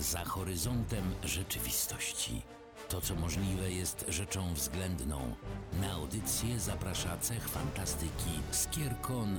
za horyzontem rzeczywistości. To, co możliwe, jest rzeczą względną. Na audycję zaprasza cech fantastyki Skierkon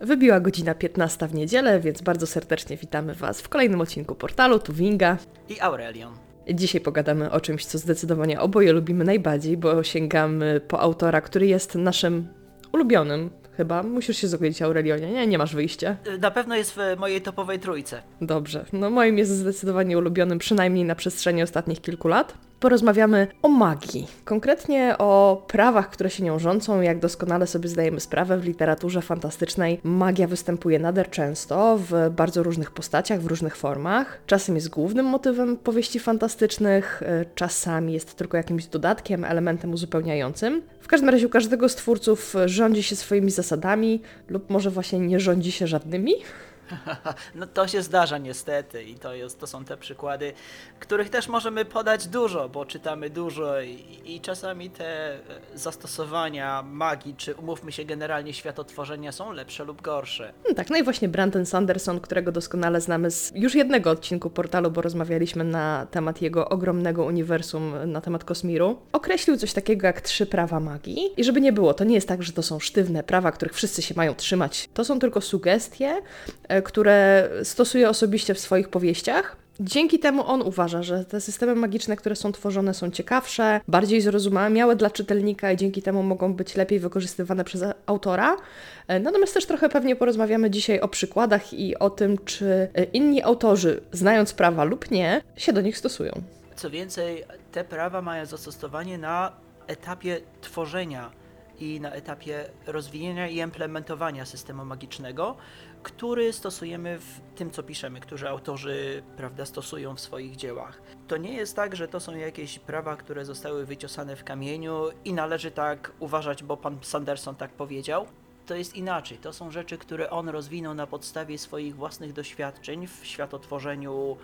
Wybiła godzina 15 w niedzielę, więc bardzo serdecznie witamy Was w kolejnym odcinku portalu Tuwinga. i Aurelion. Dzisiaj pogadamy o czymś, co zdecydowanie oboje lubimy najbardziej, bo sięgamy po autora, który jest naszym ulubionym. Chyba musisz się zgodzić, Aurelionie, nie? Nie masz wyjścia. Na pewno jest w mojej topowej trójce. Dobrze, no moim jest zdecydowanie ulubionym, przynajmniej na przestrzeni ostatnich kilku lat. Porozmawiamy o magii, konkretnie o prawach, które się nią rządzą. Jak doskonale sobie zdajemy sprawę, w literaturze fantastycznej magia występuje nader często, w bardzo różnych postaciach, w różnych formach. Czasem jest głównym motywem powieści fantastycznych, y, czasami jest tylko jakimś dodatkiem, elementem uzupełniającym. W każdym razie u każdego z twórców rządzi się swoimi zasadami, lub może właśnie nie rządzi się żadnymi. No to się zdarza niestety i to, jest, to są te przykłady, których też możemy podać dużo, bo czytamy dużo i, i czasami te e, zastosowania magii, czy umówmy się generalnie światotworzenia są lepsze lub gorsze. No tak, no i właśnie Brandon Sanderson, którego doskonale znamy z już jednego odcinku portalu, bo rozmawialiśmy na temat jego ogromnego uniwersum, na temat Kosmiru, określił coś takiego jak trzy prawa magii. I żeby nie było, to nie jest tak, że to są sztywne prawa, których wszyscy się mają trzymać. To są tylko sugestie, e, które stosuje osobiście w swoich powieściach. Dzięki temu on uważa, że te systemy magiczne, które są tworzone, są ciekawsze, bardziej zrozumiałe dla czytelnika i dzięki temu mogą być lepiej wykorzystywane przez autora. E, Natomiast też trochę pewnie porozmawiamy dzisiaj o przykładach i o tym, czy e, inni autorzy, znając prawa lub nie, się do nich stosują. Co więcej, te prawa mają zastosowanie na etapie tworzenia i na etapie rozwijania i implementowania systemu magicznego, który stosujemy w tym, co piszemy, którzy autorzy prawda, stosują w swoich dziełach. To nie jest tak, że to są jakieś prawa, które zostały wyciosane w kamieniu i należy tak uważać, bo pan Sanderson tak powiedział. To jest inaczej. To są rzeczy, które on rozwinął na podstawie swoich własnych doświadczeń w światotworzeniu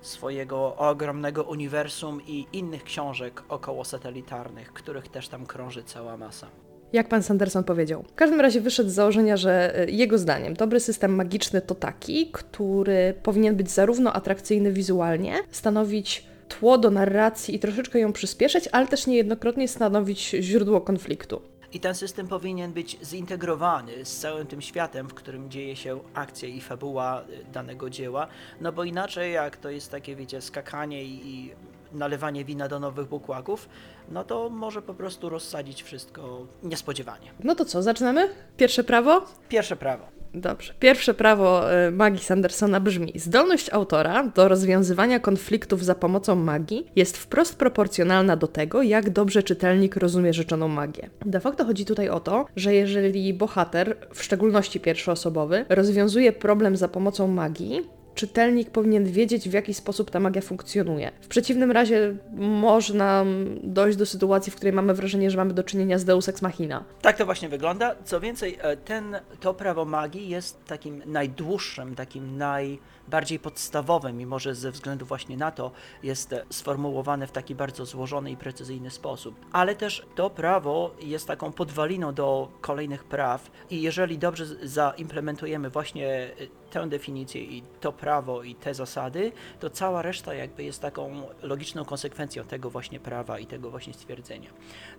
swojego ogromnego uniwersum i innych książek około satelitarnych, których też tam krąży cała masa. Jak pan Sanderson powiedział. W każdym razie wyszedł z założenia, że e, jego zdaniem dobry system magiczny to taki, który powinien być zarówno atrakcyjny wizualnie, stanowić tło do narracji i troszeczkę ją przyspieszyć, ale też niejednokrotnie stanowić źródło konfliktu. I ten system powinien być zintegrowany z całym tym światem, w którym dzieje się akcja i fabuła y, danego dzieła, no bo inaczej jak to jest takie, wiecie, skakanie i nalewanie wina do nowych bukłaków, no to może po prostu rozsadzić wszystko niespodziewanie. No to co, zaczynamy? Pierwsze prawo? Pierwsze prawo. Dobrze. Pierwsze prawo e, magii Sandersona brzmi: Zdolność autora do rozwiązywania konfliktów za pomocą magii jest wprost proporcjonalna do tego, jak dobrze czytelnik rozumie rzeczoną magię. De facto chodzi tutaj o to, że jeżeli bohater, w szczególności pierwszoosobowy, rozwiązuje problem za pomocą magii, czytelnik powinien wiedzieć, w jaki sposób ta magia funkcjonuje. W przeciwnym razie można dojść do sytuacji, w której mamy wrażenie, że mamy do czynienia z Deus Ex Machina. Tak to właśnie wygląda. Co więcej, e, ten, to prawo magii jest takim najdłuższym, takim najbardziej podstawowym i może ze względu właśnie na to jest e, sformułowane w taki bardzo złożony i precyzyjny sposób. Ale też to prawo jest taką podwaliną do kolejnych praw i jeżeli dobrze zaimplementujemy właśnie e, tę definicję i to prawo i te zasady, to cała reszta jakby jest taką logiczną konsekwencją tego właśnie prawa i tego właśnie stwierdzenia.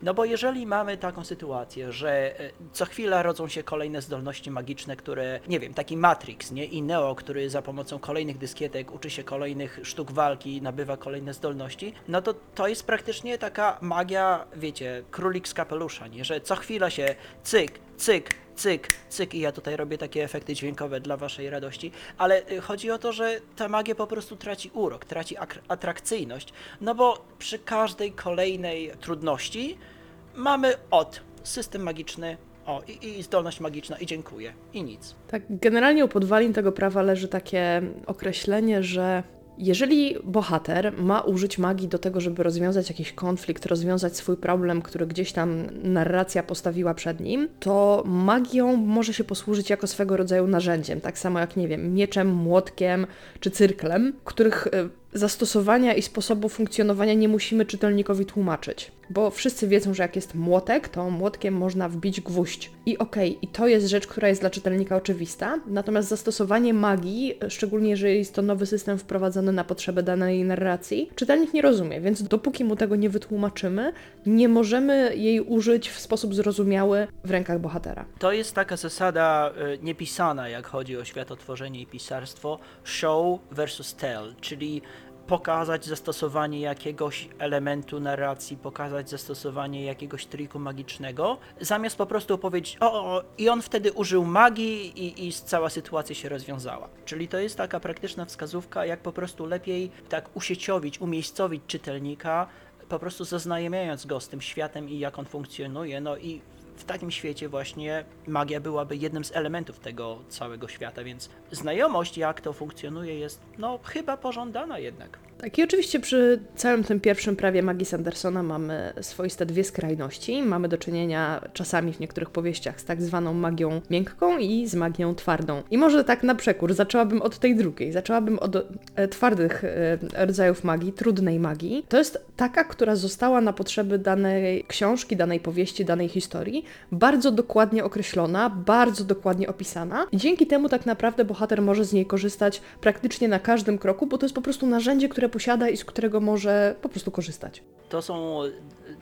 No bo jeżeli mamy taką sytuację, że e, co chwila rodzą się kolejne zdolności magiczne, które, nie wiem, taki Matrix, nie? I Neo, który za pomocą kolejnych dyskietek uczy się kolejnych sztuk walki, nabywa kolejne zdolności, no to to jest praktycznie taka magia, wiecie, królik z kapelusza, nie? Że co chwila się cyk, cyk, cyk, cyk i ja tutaj robię takie efekty dźwiękowe dla waszej radości, ale y, chodzi o to, że ta magia po prostu traci urok, traci ak- atrakcyjność, no bo przy każdej kolejnej trudności mamy od system magiczny, o i, i zdolność magiczna i dziękuję i nic. Tak, generalnie u podwalin tego prawa leży takie określenie, że jeżeli bohater ma użyć magii do tego, żeby rozwiązać jakiś konflikt, rozwiązać swój problem, który gdzieś tam narracja postawiła przed nim, to magią może się posłużyć jako swego rodzaju narzędziem, tak samo jak, nie wiem, mieczem, młotkiem czy cyrklem, których e, zastosowania i sposobu funkcjonowania nie musimy czytelnikowi tłumaczyć. Bo wszyscy wiedzą, że jak jest młotek, to młotkiem można wbić gwóźdź. I okej, i to jest rzecz, która jest dla czytelnika oczywista. Natomiast zastosowanie magii, szczególnie jeżeli jest to nowy system wprowadzony na potrzeby danej narracji, czytelnik nie rozumie, więc dopóki mu tego nie wytłumaczymy, nie możemy jej użyć w sposób zrozumiały w rękach bohatera. To jest taka zasada e, niepisana, jak chodzi o światotworzenie i pisarstwo, show versus tell, czyli pokazać zastosowanie jakiegoś elementu narracji, pokazać zastosowanie jakiegoś triku magicznego, zamiast po prostu powiedzieć, o, o i on wtedy użył magii i, i cała sytuacja się rozwiązała. Czyli to jest taka praktyczna wskazówka, jak po prostu lepiej tak usieciowić, umiejscowić czytelnika, po prostu zaznajamiając go z tym światem i jak on funkcjonuje, no i w takim świecie właśnie magia byłaby jednym z elementów tego całego świata, więc znajomość jak to funkcjonuje jest no chyba pożądana jednak. Tak, i oczywiście przy całym tym pierwszym prawie magii Sandersona mamy swoiste dwie skrajności. Mamy do czynienia czasami w niektórych powieściach z tak zwaną magią miękką i z magią twardą. I może tak na przekór, zaczęłabym od tej drugiej. Zaczęłabym od e, twardych e, rodzajów magii, trudnej magii. To jest taka, która została na potrzeby danej książki, danej powieści, danej historii bardzo dokładnie określona, bardzo dokładnie opisana. I dzięki temu tak naprawdę bohater może z niej korzystać praktycznie na każdym kroku, bo to jest po prostu narzędzie, które posiada i z którego może po prostu korzystać. To są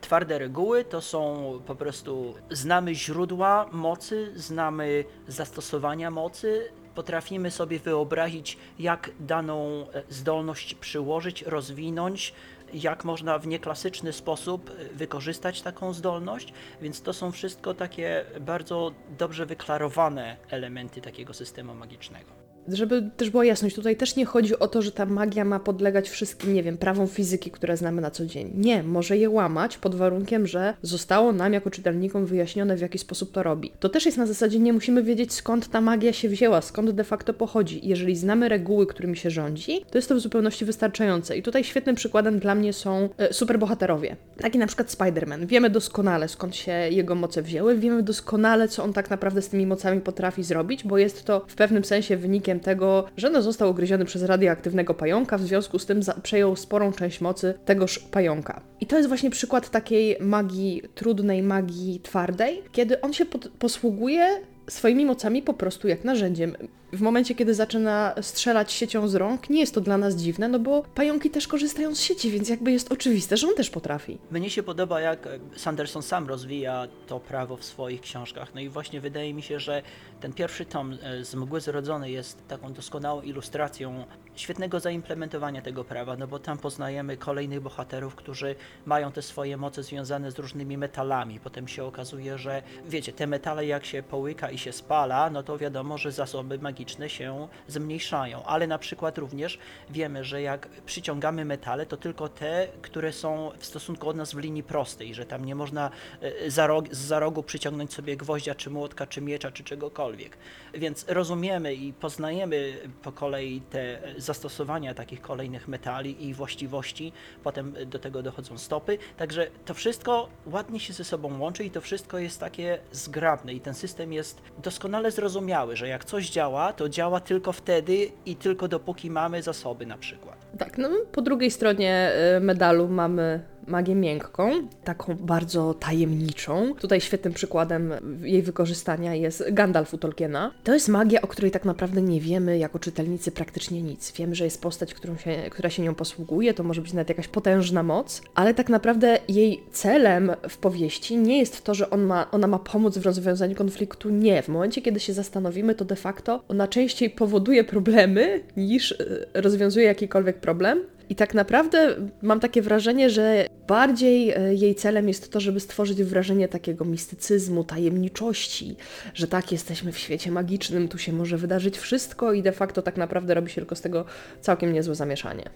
twarde reguły, to są po prostu znamy źródła mocy, znamy zastosowania mocy, potrafimy sobie wyobrazić, jak daną zdolność przyłożyć, rozwinąć, jak można w nieklasyczny sposób wykorzystać taką zdolność, więc to są wszystko takie bardzo dobrze wyklarowane elementy takiego systemu magicznego. Żeby też była jasność, tutaj też nie chodzi o to, że ta magia ma podlegać wszystkim, nie wiem, prawom fizyki, które znamy na co dzień. Nie, może je łamać pod warunkiem, że zostało nam jako czytelnikom wyjaśnione, w jaki sposób to robi. To też jest na zasadzie, nie musimy wiedzieć skąd ta magia się wzięła, skąd de facto pochodzi. Jeżeli znamy reguły, którymi się rządzi, to jest to w zupełności wystarczające. I tutaj świetnym przykładem dla mnie są e, superbohaterowie. Taki na przykład Spider-Man. Wiemy doskonale skąd się jego moce wzięły, wiemy doskonale, co on tak naprawdę z tymi mocami potrafi zrobić, bo jest to w pewnym sensie wynikiem tego, że no został ugryziony przez radioaktywnego pająka, w związku z tym przejął sporą część mocy tegoż pająka. I to jest właśnie przykład takiej magii, trudnej magii twardej, kiedy on się posługuje swoimi mocami po prostu jak narzędziem. W momencie, kiedy zaczyna strzelać siecią z rąk, nie jest to dla nas dziwne, no bo pająki też korzystają z sieci, więc jakby jest oczywiste, że on też potrafi. Mnie się podoba, jak Sanderson sam rozwija to prawo w swoich książkach. No i właśnie wydaje mi się, że ten pierwszy tom e, z Mgły Zrodzonej jest taką doskonałą ilustracją świetnego zaimplementowania tego prawa, no bo tam poznajemy kolejnych bohaterów, którzy mają te swoje moce związane z różnymi metalami. Potem się okazuje, że wiecie, te metale jak się połyka i się spala, no to wiadomo, że zasoby się zmniejszają. Ale na przykład również wiemy, że jak przyciągamy metale, to tylko te, które są w stosunku od nas w linii prostej, że tam nie można e, za rog, z za rogu przyciągnąć sobie gwoździa, czy młotka, czy miecza, czy czegokolwiek. Więc rozumiemy i poznajemy po kolei te zastosowania takich kolejnych metali i właściwości, potem do tego dochodzą stopy, także to wszystko ładnie się ze sobą łączy i to wszystko jest takie zgrabne i ten system jest doskonale zrozumiały, że jak coś działa, to działa tylko wtedy i tylko dopóki mamy zasoby na przykład. Tak, no po drugiej stronie y, medalu mamy magię miękką, taką bardzo tajemniczą. Tutaj świetnym przykładem jej wykorzystania jest Gandalf u Tolkiena. To jest magia, o której tak naprawdę nie wiemy jako czytelnicy praktycznie nic. Wiemy, że jest postać, się, która się nią posługuje, to może być nawet jakaś potężna moc, ale tak naprawdę jej celem w powieści nie jest to, że on ma, ona ma pomóc w rozwiązaniu konfliktu. Nie. W momencie, kiedy się zastanowimy, to de facto ona częściej powoduje problemy niż y, rozwiązuje jakikolwiek problem. I tak naprawdę mam takie wrażenie, że bardziej e, jej celem jest to, żeby stworzyć wrażenie takiego mistycyzmu, tajemniczości, że tak, jesteśmy w świecie magicznym, tu się może wydarzyć wszystko i de facto tak naprawdę robi się tylko z tego całkiem niezłe zamieszanie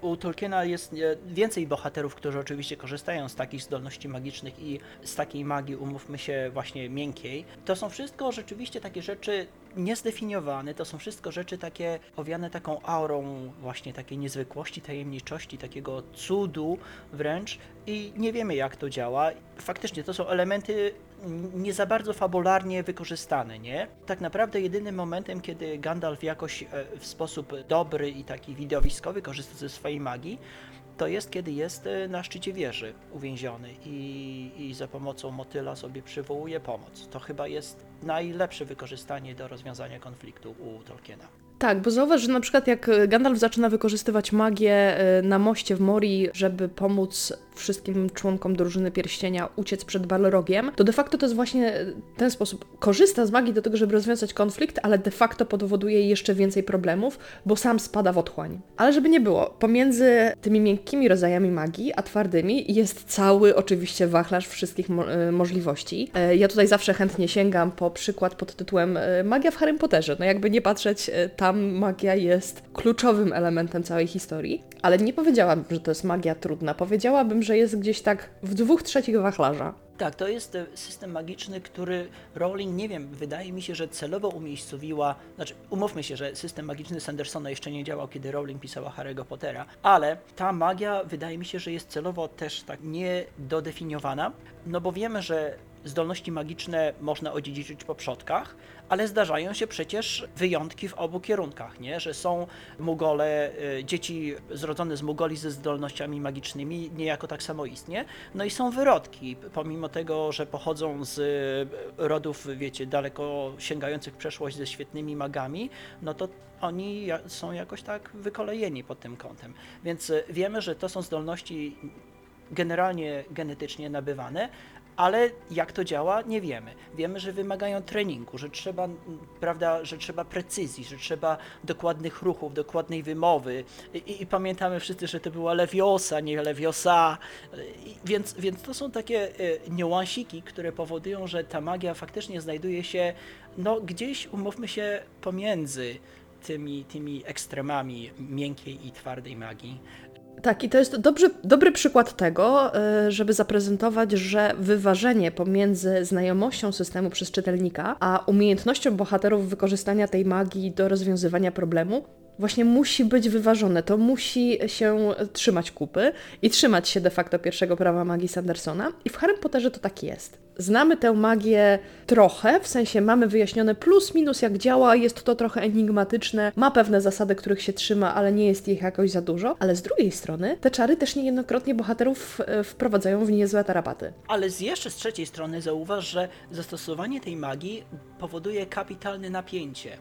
u Tolkiena jest więcej bohaterów, którzy oczywiście korzystają z takich zdolności magicznych i z takiej magii, umówmy się, właśnie miękkiej. To są wszystko rzeczywiście takie rzeczy niezdefiniowane, to są wszystko rzeczy takie owiane taką aurą właśnie takiej niezwykłości, tajemniczości, takiego cudu wręcz i nie wiemy jak to działa. Faktycznie to są elementy nie za bardzo fabularnie wykorzystane, nie? Tak naprawdę jedynym momentem, kiedy Gandalf jakoś e, w sposób dobry i taki widowiskowy korzysta ze swojej magii, to jest, kiedy jest e, na szczycie wieży uwięziony i, i za pomocą motyla sobie przywołuje pomoc. To chyba jest najlepsze wykorzystanie do rozwiązania konfliktu u Tolkiena. Tak, bo zauważ, że na przykład jak Gandalf zaczyna wykorzystywać magię y, na moście w Mori, żeby pomóc wszystkim członkom drużyny pierścienia uciec przed Balrogiem, to de facto to jest właśnie ten sposób. Korzysta z magii do tego, żeby rozwiązać konflikt, ale de facto powoduje jeszcze więcej problemów, bo sam spada w otchłań. Ale żeby nie było, pomiędzy tymi miękkimi rodzajami magii, a twardymi jest cały oczywiście wachlarz wszystkich mo możliwości. Ja tutaj zawsze chętnie sięgam po przykład pod tytułem Magia w Harry Potterze. No jakby nie patrzeć, tam magia jest kluczowym elementem całej historii, ale nie powiedziałabym, że to jest magia trudna. Powiedziałabym, że jest gdzieś tak w dwóch trzecich wachlarza. Tak, to jest e, system magiczny, który Rowling, nie wiem, wydaje mi się, że celowo umiejscowiła, znaczy umówmy się, że system magiczny Sandersona jeszcze nie działał, kiedy Rowling pisała Harry'ego Pottera, ale ta magia wydaje mi się, że jest celowo też tak niedodefiniowana, no bo wiemy, że zdolności magiczne można odziedziczyć po przodkach, ale zdarzają się przecież wyjątki w obu kierunkach, nie? że są Mugole, y, dzieci zrodzone z Mugoli ze zdolnościami magicznymi niejako tak samo istnie, no i są wyrodki, pomimo tego, że pochodzą z rodów, wiecie, daleko sięgających przeszłość ze świetnymi magami, no to oni są jakoś tak wykolejeni pod tym kątem. Więc y, wiemy, że to są zdolności generalnie genetycznie nabywane, ale jak to działa, nie wiemy. Wiemy, że wymagają treningu, że trzeba, prawda, że trzeba precyzji, że trzeba dokładnych ruchów, dokładnej wymowy. I, i pamiętamy wszyscy, że to była lewiosa, nie lewiosa. Więc, więc to są takie y, niuansiki, które powodują, że ta magia faktycznie znajduje się no, gdzieś, umówmy się, pomiędzy tymi, tymi ekstremami miękkiej i twardej magii. Tak, i to jest dobry, dobry przykład tego, e, żeby zaprezentować, że wyważenie pomiędzy znajomością systemu przez czytelnika, a umiejętnością bohaterów wykorzystania tej magii do rozwiązywania problemu właśnie musi być wyważone. To musi się trzymać kupy i trzymać się de facto pierwszego prawa magii Sandersona. I w Harry Potterze to tak jest. Znamy tę magię trochę, w sensie mamy wyjaśnione plus minus jak działa, jest to trochę enigmatyczne, ma pewne zasady, których się trzyma, ale nie jest ich jakoś za dużo. Ale z drugiej strony te czary też niejednokrotnie bohaterów e, wprowadzają w niezłe tarapaty. Ale z jeszcze z trzeciej strony zauważ, że zastosowanie tej magii powoduje kapitalne napięcie.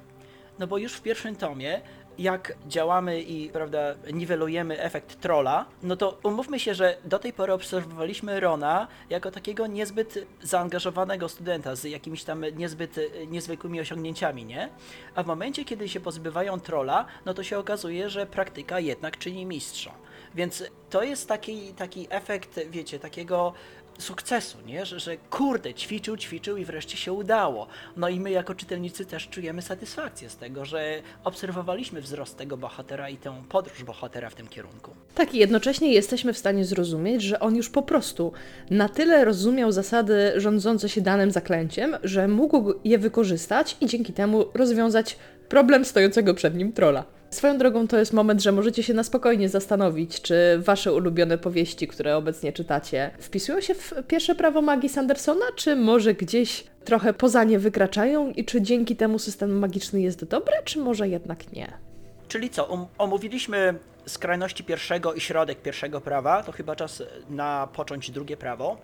No bo już w pierwszym tomie jak działamy i prawda, niwelujemy efekt trolla, no to umówmy się, że do tej pory obserwowaliśmy Rona jako takiego niezbyt zaangażowanego studenta z jakimiś tam niezbyt niezwykłymi osiągnięciami, nie? A w momencie, kiedy się pozbywają trolla, no to się okazuje, że praktyka jednak czyni mistrza. Więc to jest taki, taki efekt, wiecie, takiego sukcesu, nie? Że, że kurde, ćwiczył, ćwiczył i wreszcie się udało. No i my jako czytelnicy też czujemy satysfakcję z tego, że obserwowaliśmy wzrost tego bohatera i tę podróż bohatera w tym kierunku. Tak, i jednocześnie jesteśmy w stanie zrozumieć, że on już po prostu na tyle rozumiał zasady rządzące się danym zaklęciem, że mógł je wykorzystać i dzięki temu rozwiązać problem stojącego przed nim trola. Swoją drogą to jest moment, że możecie się na spokojnie zastanowić, czy wasze ulubione powieści, które obecnie czytacie, wpisują się w pierwsze prawo magii Sandersona, czy może gdzieś trochę poza nie wykraczają i czy dzięki temu system magiczny jest dobry, czy może jednak nie? Czyli co, um, omówiliśmy skrajności pierwszego i środek pierwszego prawa, to chyba czas na począć drugie prawo,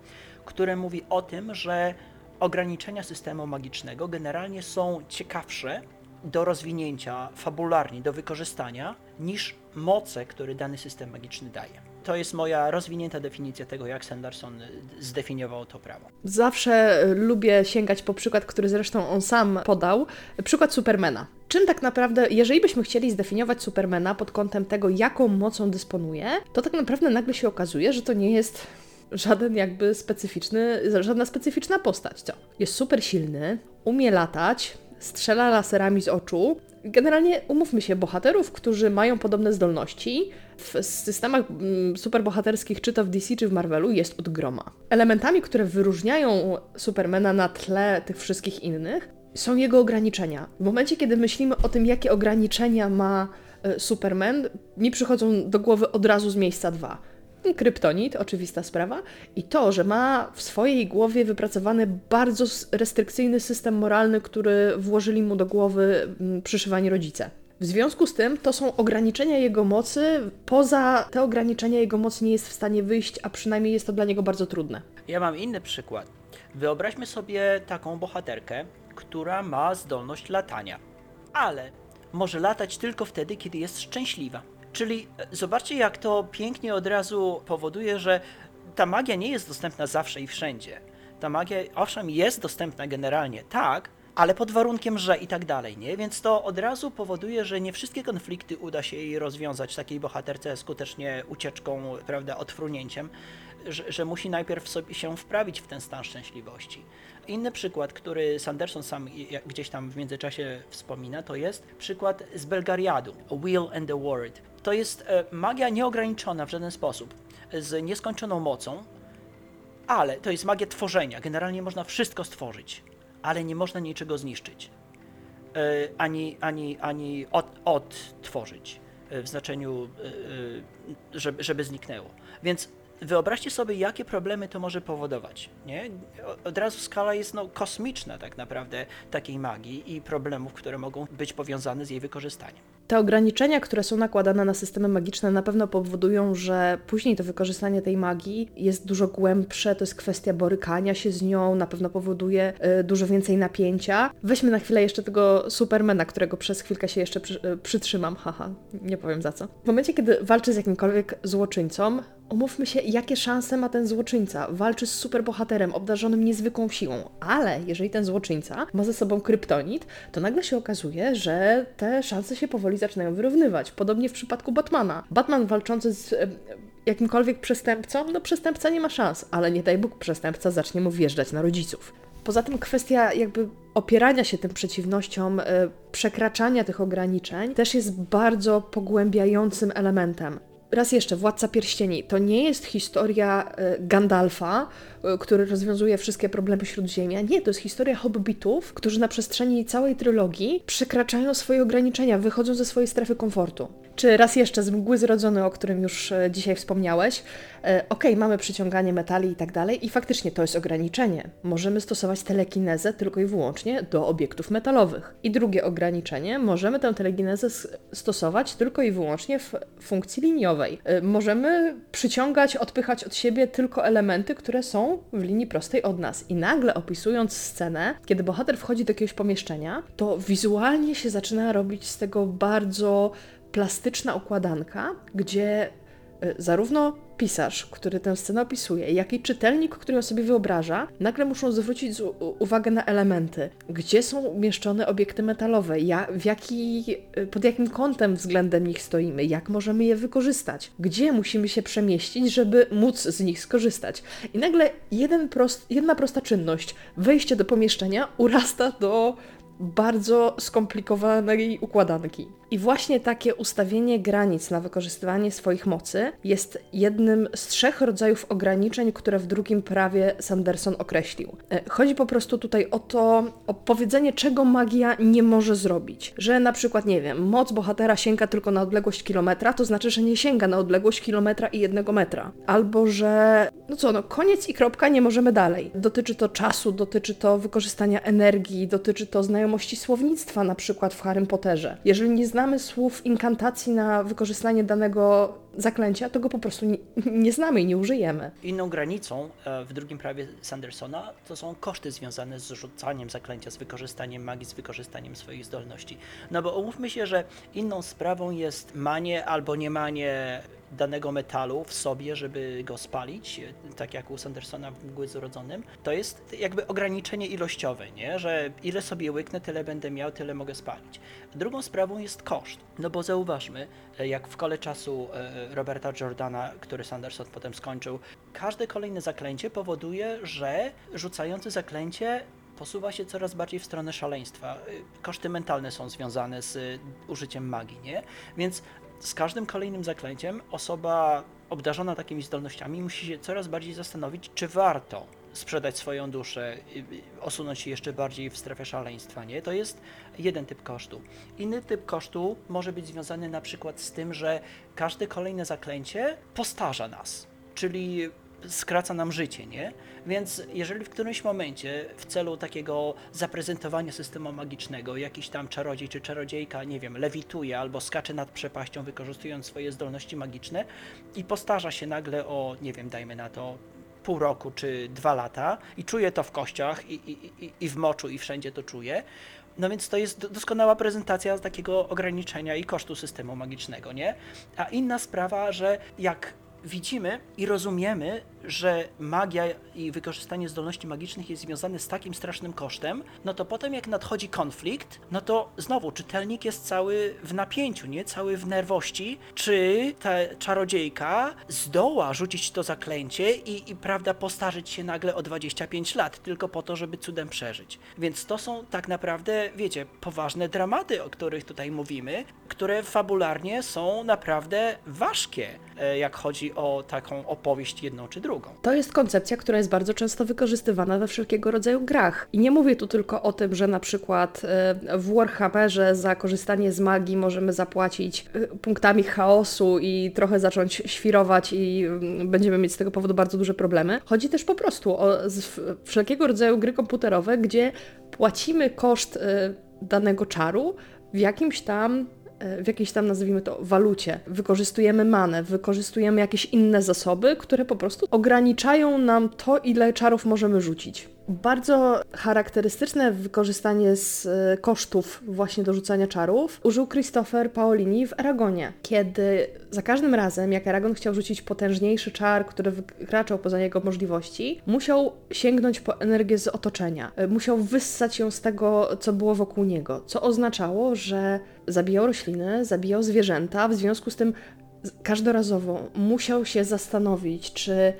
które mówi o tym, że ograniczenia systemu magicznego generalnie są ciekawsze do rozwinięcia fabularnie, do wykorzystania, niż moce, które dany system magiczny daje. To jest moja rozwinięta definicja tego, jak Sanderson zdefiniował to prawo. Zawsze lubię sięgać po przykład, który zresztą on sam podał, przykład Supermana. Czym tak naprawdę, jeżeli byśmy chcieli zdefiniować Supermana pod kątem tego, jaką mocą dysponuje, to tak naprawdę nagle się okazuje, że to nie jest żaden jakby specyficzny, żadna specyficzna postać. Co? Jest super silny, umie latać, strzela laserami z oczu. Generalnie umówmy się, bohaterów, którzy mają podobne zdolności w systemach mm, superbohaterskich, czy to w DC, czy w Marvelu, jest od groma. Elementami, które wyróżniają Supermana na tle tych wszystkich innych, są jego ograniczenia. W momencie, kiedy myślimy o tym, jakie ograniczenia ma e, Superman, mi przychodzą do głowy od razu z miejsca dwa. Kryptonit, oczywista sprawa, i to, że ma w swojej głowie wypracowany bardzo restrykcyjny system moralny, który włożyli mu do głowy mm, przyszywani rodzice. W związku z tym to są ograniczenia jego mocy, poza te ograniczenia jego mocy nie jest w stanie wyjść, a przynajmniej jest to dla niego bardzo trudne. Ja mam inny przykład. Wyobraźmy sobie taką bohaterkę, która ma zdolność latania, ale może latać tylko wtedy, kiedy jest szczęśliwa. Czyli e, zobaczcie, jak to pięknie od razu powoduje, że ta magia nie jest dostępna zawsze i wszędzie. Ta magia, owszem, jest dostępna generalnie, tak, ale pod warunkiem, że i tak dalej, nie? Więc to od razu powoduje, że nie wszystkie konflikty uda się jej rozwiązać takiej bohaterce skutecznie ucieczką, prawda, odfrunięciem, że, że musi najpierw sobie się wprawić w ten stan szczęśliwości. Inny przykład, który Sanderson sam gdzieś tam w międzyczasie wspomina, to jest przykład z Belgariadu, Wheel and the Word. To jest e, magia nieograniczona w żaden sposób, z nieskończoną mocą, ale to jest magia tworzenia. Generalnie można wszystko stworzyć, ale nie można niczego zniszczyć. E, ani, ani, ani od, odtworzyć e, w znaczeniu, żeby, żeby zniknęło. Więc wyobraźcie sobie, jakie problemy to może powodować. Nie? Od razu skala jest no, kosmiczna tak naprawdę takiej magii i problemów, które mogą być powiązane z jej wykorzystaniem. Te ograniczenia, które są nakładane na systemy magiczne, na pewno powodują, że później to wykorzystanie tej magii jest dużo głębsze, to jest kwestia borykania się z nią, na pewno powoduje y, dużo więcej napięcia. Weźmy na chwilę jeszcze tego Supermana, którego przez chwilkę się jeszcze przy, y, przytrzymam, haha, nie powiem za co. W momencie, kiedy walczy z jakimkolwiek złoczyńcą, Umówmy się, jakie szanse ma ten złoczyńca. Walczy z superbohaterem, obdarzonym niezwykłą siłą, ale jeżeli ten złoczyńca ma ze sobą kryptonit, to nagle się okazuje, że te szanse się powoli zaczynają wyrównywać. Podobnie w przypadku Batmana. Batman walczący z e, jakimkolwiek przestępcą, no przestępca nie ma szans, ale nie daj Bóg, przestępca zacznie mu wjeżdżać na rodziców. Poza tym kwestia jakby opierania się tym przeciwnościom, y, przekraczania tych ograniczeń też jest bardzo pogłębiającym elementem. Raz jeszcze, Władca Pierścieni. To nie jest historia y, Gandalfa, który rozwiązuje wszystkie problemy Śródziemia. Nie, to jest historia hobbitów, którzy na przestrzeni całej trylogii przekraczają swoje ograniczenia, wychodzą ze swojej strefy komfortu. Czy raz jeszcze z mgły zrodzony, o którym już e, dzisiaj wspomniałeś. E, Okej, mamy przyciąganie metali i tak dalej, i faktycznie to jest ograniczenie. Możemy stosować telekinezę tylko i wyłącznie do obiektów metalowych. I drugie ograniczenie, możemy tę telekinezę stosować tylko i wyłącznie w funkcji liniowej. E, Możemy przyciągać, odpychać od siebie tylko elementy, które są w linii prostej od nas. I nagle opisując scenę, kiedy bohater wchodzi do jakiegoś pomieszczenia, to wizualnie się zaczyna robić z tego bardzo plastyczna układanka, gdzie y, zarówno pisarz, który tę scenę opisuje, jak i czytelnik, który ją sobie wyobraża, nagle muszą zwrócić uwagę na elementy. Gdzie są umieszczone obiekty metalowe, ja, w jaki, y, pod jakim kątem względem nich stoimy, jak możemy je wykorzystać, gdzie musimy się przemieścić, żeby móc z nich skorzystać. I nagle jeden prost, jedna prosta czynność, wejście do pomieszczenia, urasta do bardzo skomplikowanej układanki. I właśnie takie ustawienie granic na wykorzystywanie swoich mocy jest jednym z trzech rodzajów ograniczeń, które w drugim prawie Sanderson określił. E, Chodzi po prostu tutaj o to, o powiedzenie, czego magia nie może zrobić. Że na przykład, nie wiem, moc bohatera sięga tylko na odległość kilometra, to znaczy, że nie sięga na odległość kilometra i jednego metra. Albo, że no co, no koniec i kropka, nie możemy dalej. Dotyczy to czasu, dotyczy to wykorzystania energii, dotyczy to znajomości słownictwa, na przykład w Harrym Potterze. Jeżeli nie znamy słów inkantacji na wykorzystanie danego zaklęcia, to go po prostu nie, nie znamy i nie użyjemy. Inną granicą e, w drugim prawie Sandersona to są koszty związane z rzucaniem zaklęcia, z wykorzystaniem magii, z wykorzystaniem swoich zdolności. No bo umówmy się, że inną sprawą jest manie albo nie manie danego metalu w sobie, żeby go spalić, e, tak jak u Sandersona w Mgły Zrodzonym. To jest jakby ograniczenie ilościowe, nie? że ile sobie łyknę, tyle będę miał, tyle mogę spalić. Drugą sprawą jest koszt, no bo zauważmy, e, jak w kole czasu e, Roberta Jordana, który Sanderson potem skończył, każde kolejne zaklęcie powoduje, że rzucający zaklęcie posuwa się coraz bardziej w stronę szaleństwa. Y, Koszty mentalne są związane z użyciem magii, nie? Więc z każdym kolejnym zaklęciem osoba obdarzona takimi zdolnościami musi się coraz bardziej zastanowić, czy warto sprzedać swoją duszę, y, y, osunąć się jeszcze bardziej w strefę szaleństwa, nie? To jest jeden typ kosztu. Inny typ kosztu może być związany na przykład z tym, że każde kolejne zaklęcie postarza nas. czyli skraca nam życie, nie? Więc jeżeli w którymś momencie w celu takiego zaprezentowania systemu magicznego jakiś tam czarodziej czy czarodziejka, nie wiem, lewituje albo skacze nad przepaścią wykorzystując swoje zdolności magiczne i postarza się nagle o, nie wiem, dajmy na to pół roku czy dwa lata i czuje to w kościach i, i, i, i w moczu i wszędzie to czuje, no więc to jest doskonała prezentacja takiego ograniczenia i kosztu systemu magicznego, nie? A inna sprawa, że jak widzimy i rozumiemy, że magia i wykorzystanie zdolności magicznych jest związane z takim strasznym kosztem, no to potem jak nadchodzi konflikt, no to znowu czytelnik jest cały w napięciu, nie? Cały w nerwości, czy ta czarodziejka zdoła rzucić to zaklęcie i, i prawda, postarzyć się nagle o 25 lat, tylko po to, żeby cudem przeżyć. Więc to są tak naprawdę, wiecie, poważne dramaty, o których tutaj mówimy, które fabularnie są naprawdę ważkie, e, jak chodzi o taką opowieść jedną czy drugą. To jest koncepcja, która jest bardzo często wykorzystywana we wszelkiego rodzaju grach. I nie mówię tu tylko o tym, że na przykład e, w Warhammerze za korzystanie z magii możemy zapłacić e, punktami chaosu i trochę zacząć świrować i mm, będziemy mieć z tego powodu bardzo duże problemy. Chodzi też po prostu o wszelkiego rodzaju gry komputerowe, gdzie płacimy koszt e, danego czaru w jakimś tam w jakiejś tam, nazwijmy to, walucie. Wykorzystujemy manę, wykorzystujemy jakieś inne zasoby, które po prostu ograniczają nam to, ile czarów możemy rzucić. Bardzo charakterystyczne wykorzystanie z e, kosztów właśnie do rzucania czarów użył Christopher Paolini w Aragonie, kiedy za każdym razem, jak Aragon chciał rzucić potężniejszy czar, który wykraczał poza jego możliwości, musiał sięgnąć po energię z otoczenia. E, musiał wyssać ją z tego, co było wokół niego, co oznaczało, że zabijał rośliny, zabijał zwierzęta, w związku z tym każdorazowo musiał się zastanowić, czy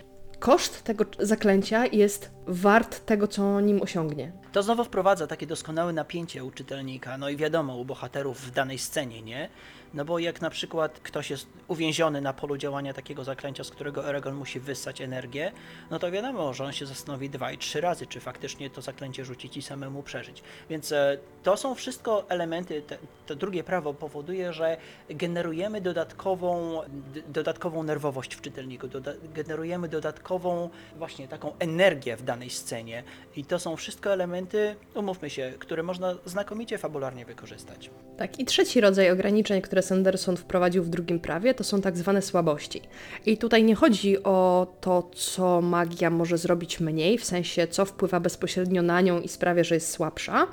koszt tego zaklęcia jest wart tego, co nim osiągnie. To znowu wprowadza takie doskonałe napięcie u czytelnika, no i wiadomo, u bohaterów w danej scenie, nie? No bo jak na przykład ktoś jest uwięziony na polu działania takiego zaklęcia, z którego Eragon musi wyssać energię, no to wiadomo, że on się zastanowi dwa i trzy razy, czy faktycznie to zaklęcie rzucić i samemu przeżyć. Więc e, to są wszystko elementy, te, to drugie prawo powoduje, że generujemy dodatkową, dodatkową nerwowość w czytelniku, doda generujemy dodatkową właśnie taką energię w danej scenie i to są wszystko elementy, umówmy się, które można znakomicie fabularnie wykorzystać. Tak, i trzeci rodzaj ograniczeń, które Sanderson wprowadził w drugim prawie, to są tak zwane słabości. I tutaj nie chodzi o to, co magia może zrobić mniej, w sensie co wpływa bezpośrednio na nią i sprawia, że jest słabsza,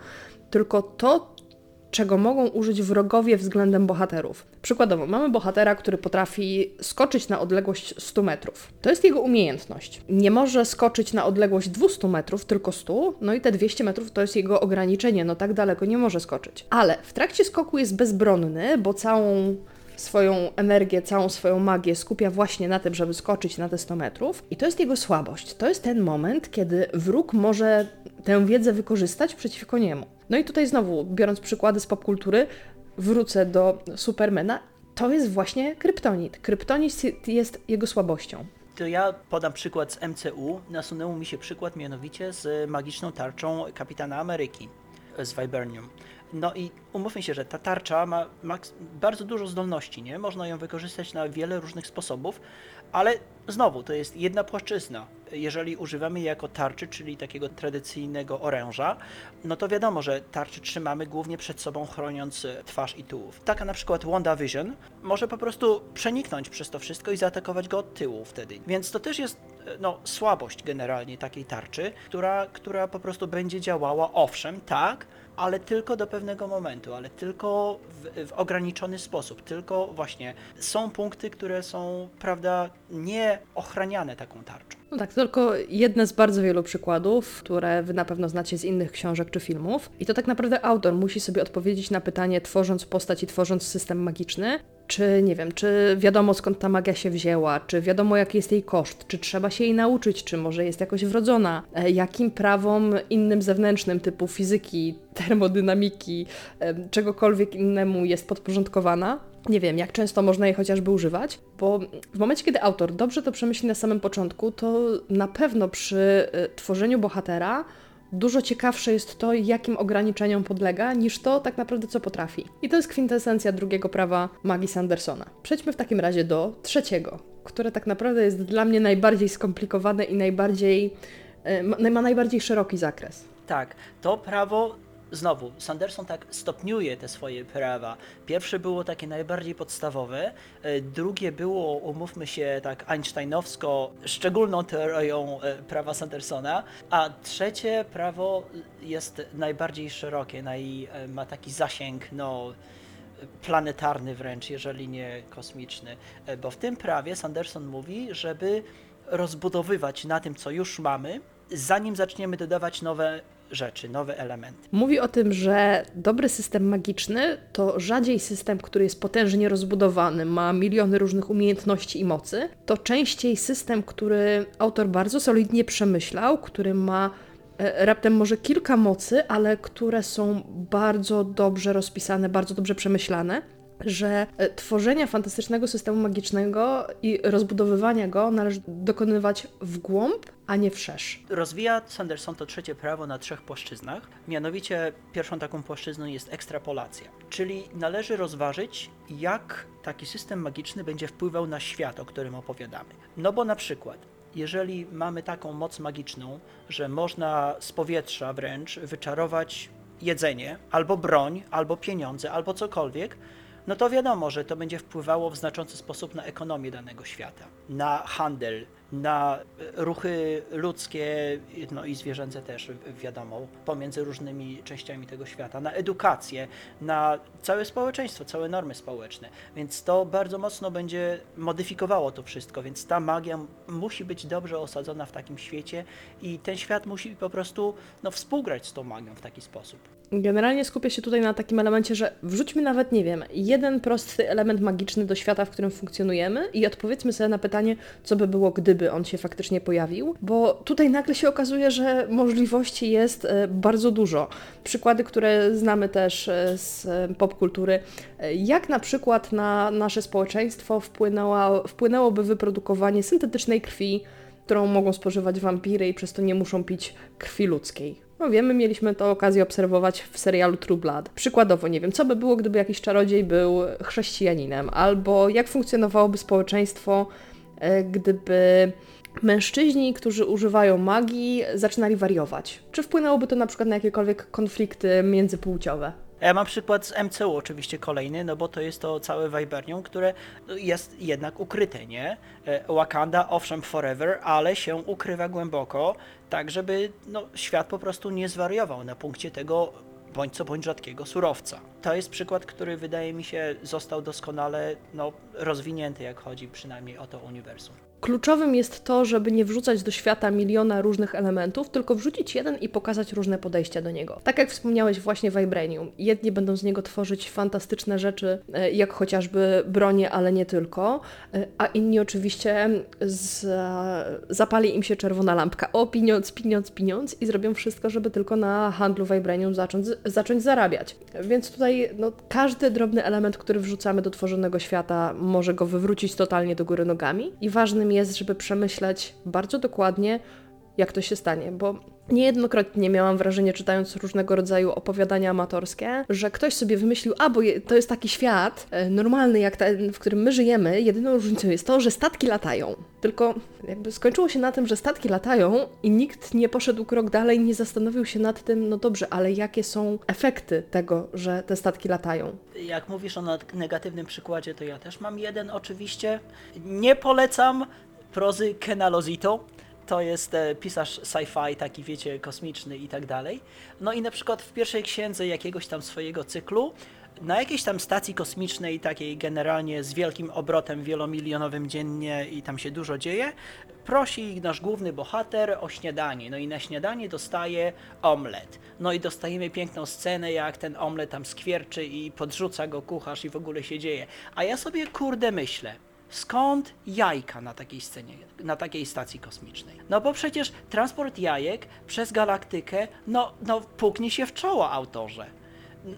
tylko to, czego mogą użyć wrogowie względem bohaterów. Przykładowo, mamy bohatera, który potrafi skoczyć na odległość 100 metrów. To jest jego umiejętność. Nie może skoczyć na odległość 200 metrów, tylko 100, no i te 200 metrów to jest jego ograniczenie, no tak daleko nie może skoczyć. Ale w trakcie skoku jest bezbronny, bo całą swoją energię, całą swoją magię skupia właśnie na tym, żeby skoczyć na te 100 metrów. I to jest jego słabość. To jest ten moment, kiedy wróg może tę wiedzę wykorzystać przeciwko niemu. No i tutaj znowu, biorąc przykłady z popkultury, wrócę do Supermana. To jest właśnie kryptonit. Kryptonit jest jego słabością. To ja podam przykład z MCU. Nasunęło mi się przykład mianowicie z magiczną tarczą Kapitana Ameryki z Vibernium. No i umówmy się, że ta tarcza ma, ma bardzo dużo zdolności, nie? Można ją wykorzystać na wiele różnych sposobów, ale znowu to jest jedna płaszczyzna. Jeżeli używamy jej jako tarczy, czyli takiego tradycyjnego oręża, no to wiadomo, że tarczy trzymamy głównie przed sobą, chroniąc twarz i tułów. Taka na przykład WandaVision może po prostu przeniknąć przez to wszystko i zaatakować go od tyłu wtedy. Więc to też jest no, słabość generalnie takiej tarczy, która, która po prostu będzie działała, owszem, tak, ale tylko do pewnego momentu, ale tylko w, w, ograniczony sposób. Tylko właśnie są punkty, które są, prawda, nie ochraniane taką tarczą. No tak, tylko jedne z bardzo wielu przykładów, które wy na pewno znacie z innych książek czy filmów. I to tak naprawdę autor musi sobie odpowiedzieć na pytanie, tworząc postać i tworząc system magiczny, czy nie wiem, czy wiadomo skąd ta magia się wzięła, czy wiadomo jaki jest jej koszt, czy trzeba się jej nauczyć, czy może jest jakoś wrodzona, e, jakim prawom innym zewnętrznym typu fizyki, termodynamiki, e, czegokolwiek innemu jest podporządkowana. Nie wiem, jak często można je chociażby używać, bo w momencie, kiedy autor dobrze to przemyśli na samym początku, to na pewno przy e, tworzeniu bohatera dużo ciekawsze jest to, jakim ograniczeniom podlega, niż to tak naprawdę, co potrafi. I to jest kwintesencja drugiego prawa magii Sandersona. Przejdźmy w takim razie do trzeciego, które tak naprawdę jest dla mnie najbardziej skomplikowane i najbardziej, e, ma, ma najbardziej szeroki zakres. Tak, to prawo, znowu, Sanderson tak stopniuje te swoje prawa. Pierwsze było takie najbardziej podstawowe, e, drugie było, umówmy się tak einsteinowsko, szczególną teorią e, prawa Sandersona, a trzecie prawo jest najbardziej szerokie, naj, e, ma taki zasięg, no planetarny wręcz, jeżeli nie kosmiczny. Bo w tym prawie Sanderson mówi, żeby rozbudowywać na tym, co już mamy, zanim zaczniemy dodawać nowe rzeczy, nowe elementy. Mówi o tym, że dobry system magiczny to rzadziej system, który jest potężnie rozbudowany, ma miliony różnych umiejętności i mocy. To częściej system, który autor bardzo solidnie przemyślał, który ma e, raptem może kilka mocy, ale które są bardzo dobrze rozpisane, bardzo dobrze przemyślane. Że e, tworzenia fantastycznego systemu magicznego i rozbudowywania go należy dokonywać w głąb, a nie wszerz. Rozwija Sanderson to trzecie prawo na trzech płaszczyznach. Mianowicie pierwszą taką płaszczyzną jest ekstrapolacja, czyli należy rozważyć, jak taki system magiczny będzie wpływał na świat, o którym opowiadamy. No bo na przykład, jeżeli mamy taką moc magiczną, że można z powietrza wręcz wyczarować jedzenie, albo broń, albo pieniądze, albo cokolwiek, no to wiadomo, że to będzie wpływało w znaczący sposób na ekonomię danego świata, na handel, na ruchy ludzkie, no i zwierzęce też, wi- wiadomo, pomiędzy różnymi częściami tego świata, na edukację, na całe społeczeństwo, całe normy społeczne. Więc to bardzo mocno będzie modyfikowało to wszystko, więc ta magia musi być dobrze osadzona w takim świecie i ten świat musi po prostu no, współgrać z tą magią w taki sposób. Generalnie skupię się tutaj na takim elemencie, że wrzućmy nawet, nie wiem, jeden prosty element magiczny do świata, w którym funkcjonujemy i odpowiedzmy sobie na pytanie, co by było, gdyby on się faktycznie pojawił, bo tutaj nagle się okazuje, że możliwości jest e, bardzo dużo. Przykłady, które znamy też e, z popkultury, e, jak na przykład na nasze społeczeństwo wpłynęła, wpłynęłoby wyprodukowanie syntetycznej krwi, którą mogą spożywać wampiry i przez to nie muszą pić krwi ludzkiej. No wiemy, mieliśmy to okazję obserwować w serialu True Blood. Przykładowo, nie wiem, co by było, gdyby jakiś czarodziej był chrześcijaninem, albo jak funkcjonowałoby społeczeństwo, gdyby mężczyźni, którzy używają magii, zaczynali wariować. Czy wpłynęłoby to na przykład na jakiekolwiek konflikty międzypłciowe? Ja mam przykład z MCU oczywiście kolejny, no bo to jest to całe Vibernium, które jest jednak ukryte, nie? E, Wakanda, owszem, forever, ale się ukrywa głęboko, tak żeby no, świat po prostu nie zwariował na punkcie tego bądź co bądź rzadkiego surowca. To jest przykład, który wydaje mi się został doskonale no, rozwinięty, jak chodzi przynajmniej o to uniwersum. Kluczowym jest to, żeby nie wrzucać do świata miliona różnych elementów, tylko wrzucić jeden i pokazać różne podejścia do niego. Tak jak wspomniałeś właśnie Vibranium. Jedni będą z niego tworzyć fantastyczne rzeczy, e, jak chociażby bronie, ale nie tylko, e, a inni oczywiście za... zapali im się czerwona lampka. O, pieniądz, pieniądz, pieniądz i zrobią wszystko, żeby tylko na handlu Vibranium zacząć, zacząć zarabiać. Więc tutaj no, każdy drobny element, który wrzucamy do tworzonego świata, może go wywrócić totalnie do góry nogami. I ważnym jest, żeby przemyśleć bardzo dokładnie, jak to się stanie, bo niejednokrotnie miałam wrażenie, czytając różnego rodzaju opowiadania amatorskie, że ktoś sobie wymyślił, a bo to jest taki świat e, normalny, jak ten, w którym my żyjemy, jedyną różnicą jest to, że statki latają. Tylko jakby skończyło się na tym, że statki latają i nikt nie poszedł krok dalej, nie zastanowił się nad tym, no dobrze, ale jakie są efekty tego, że te statki latają. Jak mówisz o neg- negatywnym przykładzie, to ja też mam jeden oczywiście. Nie polecam prozy Kena Lozito. To jest e, pisarz sci-fi, taki wiecie, kosmiczny i tak dalej. No i na przykład w pierwszej księdze jakiegoś tam swojego cyklu, na jakiejś tam stacji kosmicznej, takiej generalnie z wielkim obrotem wielomilionowym dziennie i tam się dużo dzieje, prosi nasz główny bohater o śniadanie. No i na śniadanie dostaje omlet. No i dostajemy piękną scenę, jak ten omlet tam skwierczy i podrzuca go kucharz i w ogóle się dzieje. A ja sobie kurde myślę, skąd jajka na takiej scenie, na takiej stacji kosmicznej? No bo przecież transport jajek przez galaktykę, no, no puknie się w czoło autorze.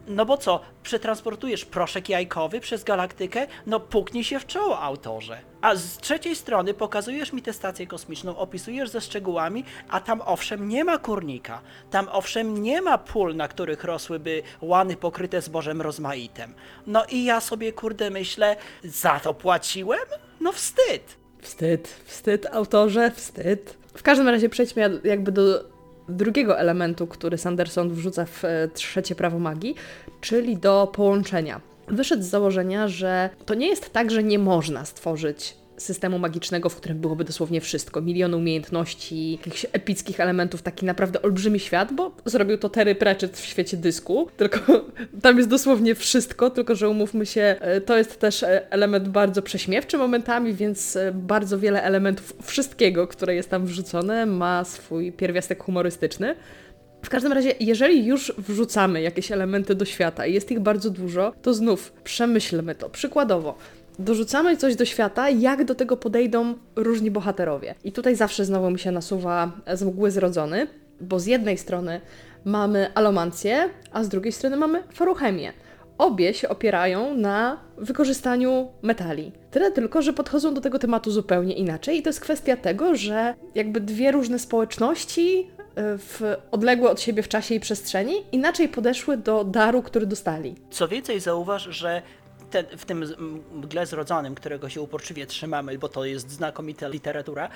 No bo co, przetransportujesz proszek jajkowy przez galaktykę? No puknij się w czoło, autorze. A z trzeciej strony pokazujesz mi tę stację kosmiczną, opisujesz ze szczegółami, a tam owszem nie ma kurnika. Tam owszem nie ma pól, na których rosłyby łany pokryte zbożem rozmaitym. No i ja sobie kurde myślę, za to płaciłem? No wstyd. Wstyd, wstyd, autorze, wstyd. W każdym razie przejdźmy jakby do drugiego elementu, który Sanderson wrzuca w e, trzecie prawo magii, czyli do połączenia. Wyszedł z założenia, że to nie jest tak, że nie można stworzyć systemu magicznego, w którym byłoby dosłownie wszystko. Miliony umiejętności, jakichś epickich elementów, taki naprawdę olbrzymi świat, bo zrobił to Terry Pratchett w świecie dysku, tylko tam jest dosłownie wszystko, tylko że umówmy się, e, to jest też e, element bardzo prześmiewczy momentami, więc e, bardzo wiele elementów wszystkiego, które jest tam wrzucone, ma swój pierwiastek humorystyczny. W każdym razie, jeżeli już wrzucamy jakieś elementy do świata i jest ich bardzo dużo, to znów przemyślmy to. Przykładowo, dorzucamy coś do świata, jak do tego podejdą różni bohaterowie. I tutaj zawsze znowu mi się nasuwa z mgły zrodzony, bo z jednej strony mamy alomancję, a z drugiej strony mamy faruchemię. Obie się opierają na wykorzystaniu metali. Tyle tylko, że podchodzą do tego tematu zupełnie inaczej i to jest kwestia tego, że jakby dwie różne społeczności y, w odległe od siebie w czasie i przestrzeni inaczej podeszły do daru, który dostali. Co więcej, zauważ, że w tym mgle zrodzonym, którego się uporczywie trzymamy, bo to jest znakomita literatura,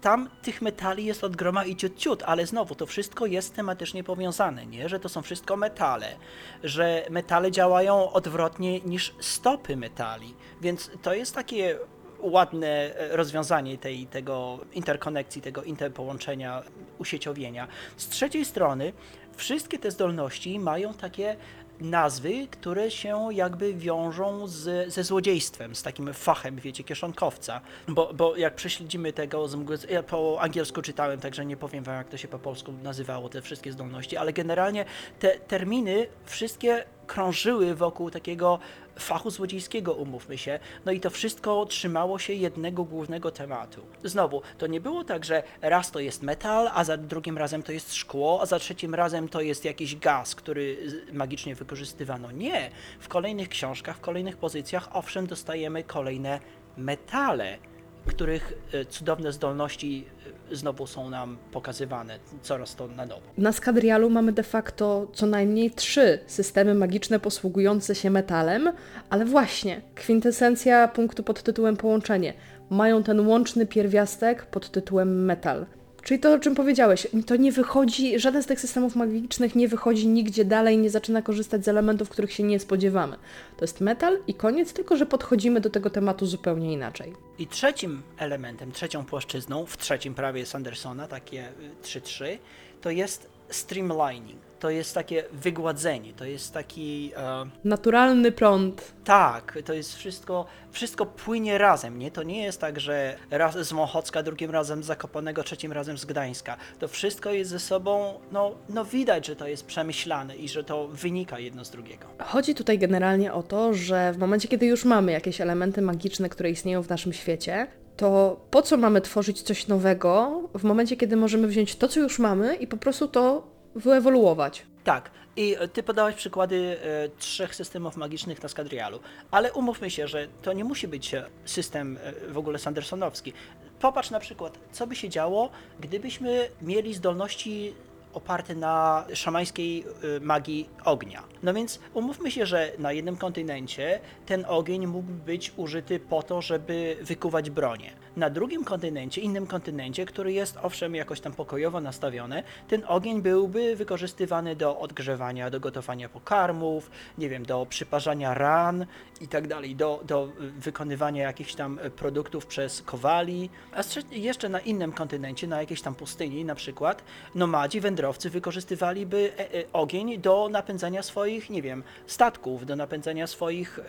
tam tych metali jest od groma i ciut, ciut, ale znowu to wszystko jest tematycznie powiązane, nie? Że to są wszystko metale, że metale działają odwrotnie niż stopy metali, więc to jest takie ładne e, rozwiązanie tej, tego interkonekcji, tego interpołączenia, usieciowienia. Z trzeciej strony, wszystkie te zdolności mają takie nazwy, które się jakby wiążą z, ze złodziejstwem, z takim fachem, wiecie, kieszonkowca. Bo, bo jak prześledzimy tego, z mgły, ja po angielsku czytałem, także nie powiem wam, jak to się po polsku nazywało, te wszystkie zdolności, ale generalnie te terminy wszystkie krążyły wokół takiego fachu złodziejskiego, umówmy się. No i to wszystko trzymało się jednego głównego tematu. Znowu, to nie było tak, że raz to jest metal, a za drugim razem to jest szkło, a za trzecim razem to jest jakiś gaz, który magicznie wykorzystywano. Nie. W kolejnych książkach, w kolejnych pozycjach, owszem, dostajemy kolejne metale, których e, cudowne zdolności e, znowu są nam pokazywane coraz to na nowo. Na Skadrialu mamy de facto co najmniej trzy systemy magiczne posługujące się metalem, ale właśnie kwintesencja punktu pod tytułem połączenie. Mają ten łączny pierwiastek pod tytułem metal. Czyli to, o czym powiedziałeś, to nie wychodzi, żaden z tych systemów magicznych nie wychodzi nigdzie dalej, nie zaczyna korzystać z elementów, których się nie spodziewamy. To jest metal i koniec, tylko że podchodzimy do tego tematu zupełnie inaczej. I trzecim elementem, trzecią płaszczyzną w trzecim prawie Sandersona, takie y, 3-3, to jest streamlining. To jest takie wygładzenie, to jest taki. E, Naturalny prąd. tak, to jest wszystko, wszystko płynie razem, nie? To nie jest tak, że raz z Mochocka, drugim razem z Zakopanego, trzecim razem z Gdańska. To wszystko jest ze sobą, no, no widać, że to jest przemyślane i że to wynika jedno z drugiego. Chodzi tutaj generalnie o to, że w momencie, kiedy już mamy jakieś elementy magiczne, które istnieją w naszym świecie, to po co mamy tworzyć coś nowego w momencie, kiedy możemy wziąć to, co już mamy i po prostu to wyewoluować? Tak, i e, ty podałeś przykłady e, trzech systemów magicznych na Skadrialu, ale umówmy się, że to nie musi być e, system e, w ogóle sandersonowski. Popatrz na przykład, co by się działo, gdybyśmy mieli zdolności oparte na szamańskiej y, magii ognia. No więc umówmy się, że na jednym kontynencie ten ogień mógłby być użyty po to, żeby wykuwać bronię. Na drugim kontynencie, innym kontynencie, który jest owszem jakoś tam pokojowo nastawiony, ten ogień byłby wykorzystywany do odgrzewania, do gotowania pokarmów, nie wiem, do przyparzania ran i tak dalej, do, do y, wykonywania jakichś tam produktów przez kowali. A jeszcze na innym kontynencie, na jakiejś tam pustyni na przykład, nomadzi, wędrowcy wykorzystywaliby e, e, ogień do napędzania swoich, nie wiem, statków, do napędzania swoich, e,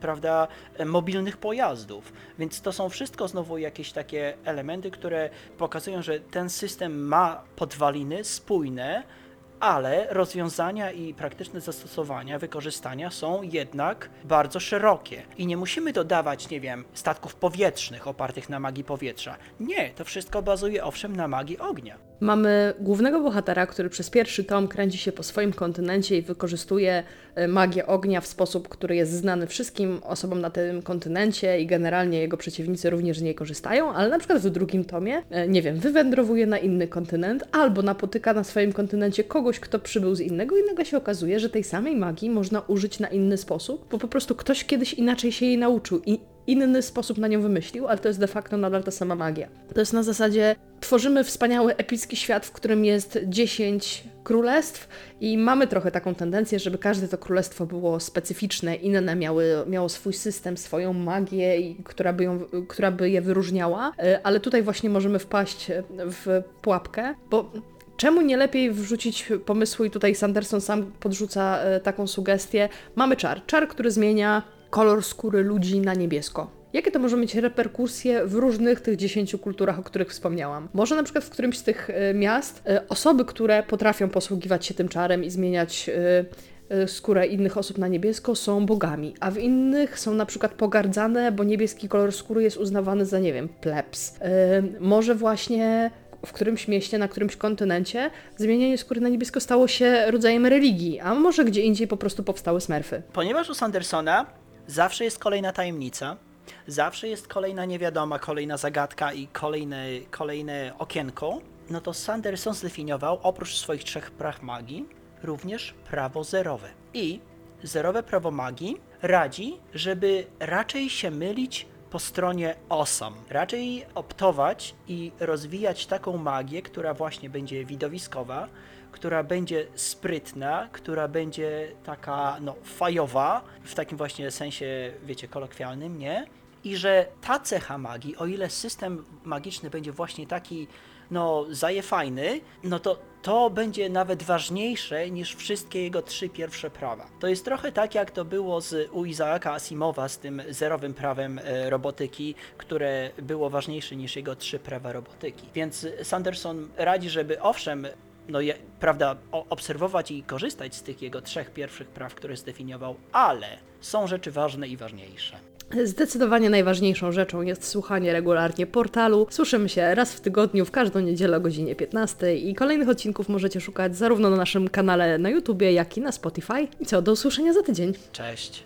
prawda, mobilnych pojazdów. Więc to są wszystko znowu jakieś takie elementy, które pokazują, że ten system ma podwaliny spójne, ale rozwiązania i praktyczne zastosowania, wykorzystania są jednak bardzo szerokie. I nie musimy dodawać, nie wiem, statków powietrznych opartych na magii powietrza. Nie, to wszystko bazuje owszem na magii ognia. Mamy głównego bohatera, który przez pierwszy tom kręci się po swoim kontynencie i wykorzystuje e, magię ognia w sposób, który jest znany wszystkim osobom na tym kontynencie i generalnie jego przeciwnicy również z niej korzystają, ale na przykład w drugim tomie, e, nie wiem, wywędrowuje na inny kontynent albo napotyka na swoim kontynencie kogoś, kto przybył z innego i nagle się okazuje, że tej samej magii można użyć na inny sposób, bo po prostu ktoś kiedyś inaczej się jej nauczył i inny sposób na nią wymyślił, ale to jest de facto nadal ta sama magia. To jest na zasadzie tworzymy wspaniały, epicki świat, w którym jest 10 królestw i mamy trochę taką tendencję, żeby każde to królestwo było specyficzne, inne miały, miało swój system, swoją magię, która, by ją, która by je wyróżniała, E, ale tutaj właśnie możemy wpaść w pułapkę, bo Czemu nie lepiej wrzucić pomysłu i tutaj Sanderson sam podrzuca e, taką sugestię? Mamy czar. Czar, który zmienia kolor skóry ludzi na niebiesko. Jakie to może mieć reperkusje w różnych tych dziesięciu kulturach, o których wspomniałam? Może na przykład w którymś z tych e, miast e, osoby, które potrafią posługiwać się tym czarem i zmieniać e, skórę innych osób na niebiesko są bogami, a w innych są na przykład pogardzane, bo niebieski kolor skóry jest uznawany za, nie wiem, plebs. Może właśnie w którymś mieście, na którymś kontynencie zmienianie skóry na niebiesko stało się rodzajem religii, a może gdzie indziej po prostu powstały smerfy. Ponieważ u Sandersona zawsze jest kolejna tajemnica, zawsze jest kolejna niewiadoma, kolejna zagadka i kolejne, kolejne okienko, no to Sanderson zdefiniował oprócz swoich trzech praw magii również prawo zerowe. I zerowe prawo magii radzi, żeby raczej się mylić po stronie awesome. Raczej optować i rozwijać taką magię, która właśnie będzie widowiskowa, która będzie sprytna, która będzie taka no fajowa, w takim właśnie sensie, wiecie, kolokwialnym, nie? I że ta cecha magii, o ile system magiczny będzie właśnie taki, no, zajefajny, no to to będzie nawet ważniejsze niż wszystkie jego trzy pierwsze prawa. To jest trochę tak, jak to było z, u Izaaka Asimowa z tym zerowym prawem e, robotyki, które było ważniejsze niż jego trzy prawa robotyki. Więc Sanderson radzi, żeby owszem, no, je, prawda, obserwować i korzystać z tych jego trzech pierwszych praw, które zdefiniował, ale są rzeczy ważne i ważniejsze. Zdecydowanie najważniejszą rzeczą jest słuchanie regularnie portalu. Słyszymy się raz w tygodniu, w każdą niedzielę o godzinie 15 i kolejnych odcinków możecie szukać zarówno na naszym kanale na YouTubie, jak i na Spotify. I co, do usłyszenia za tydzień. Cześć!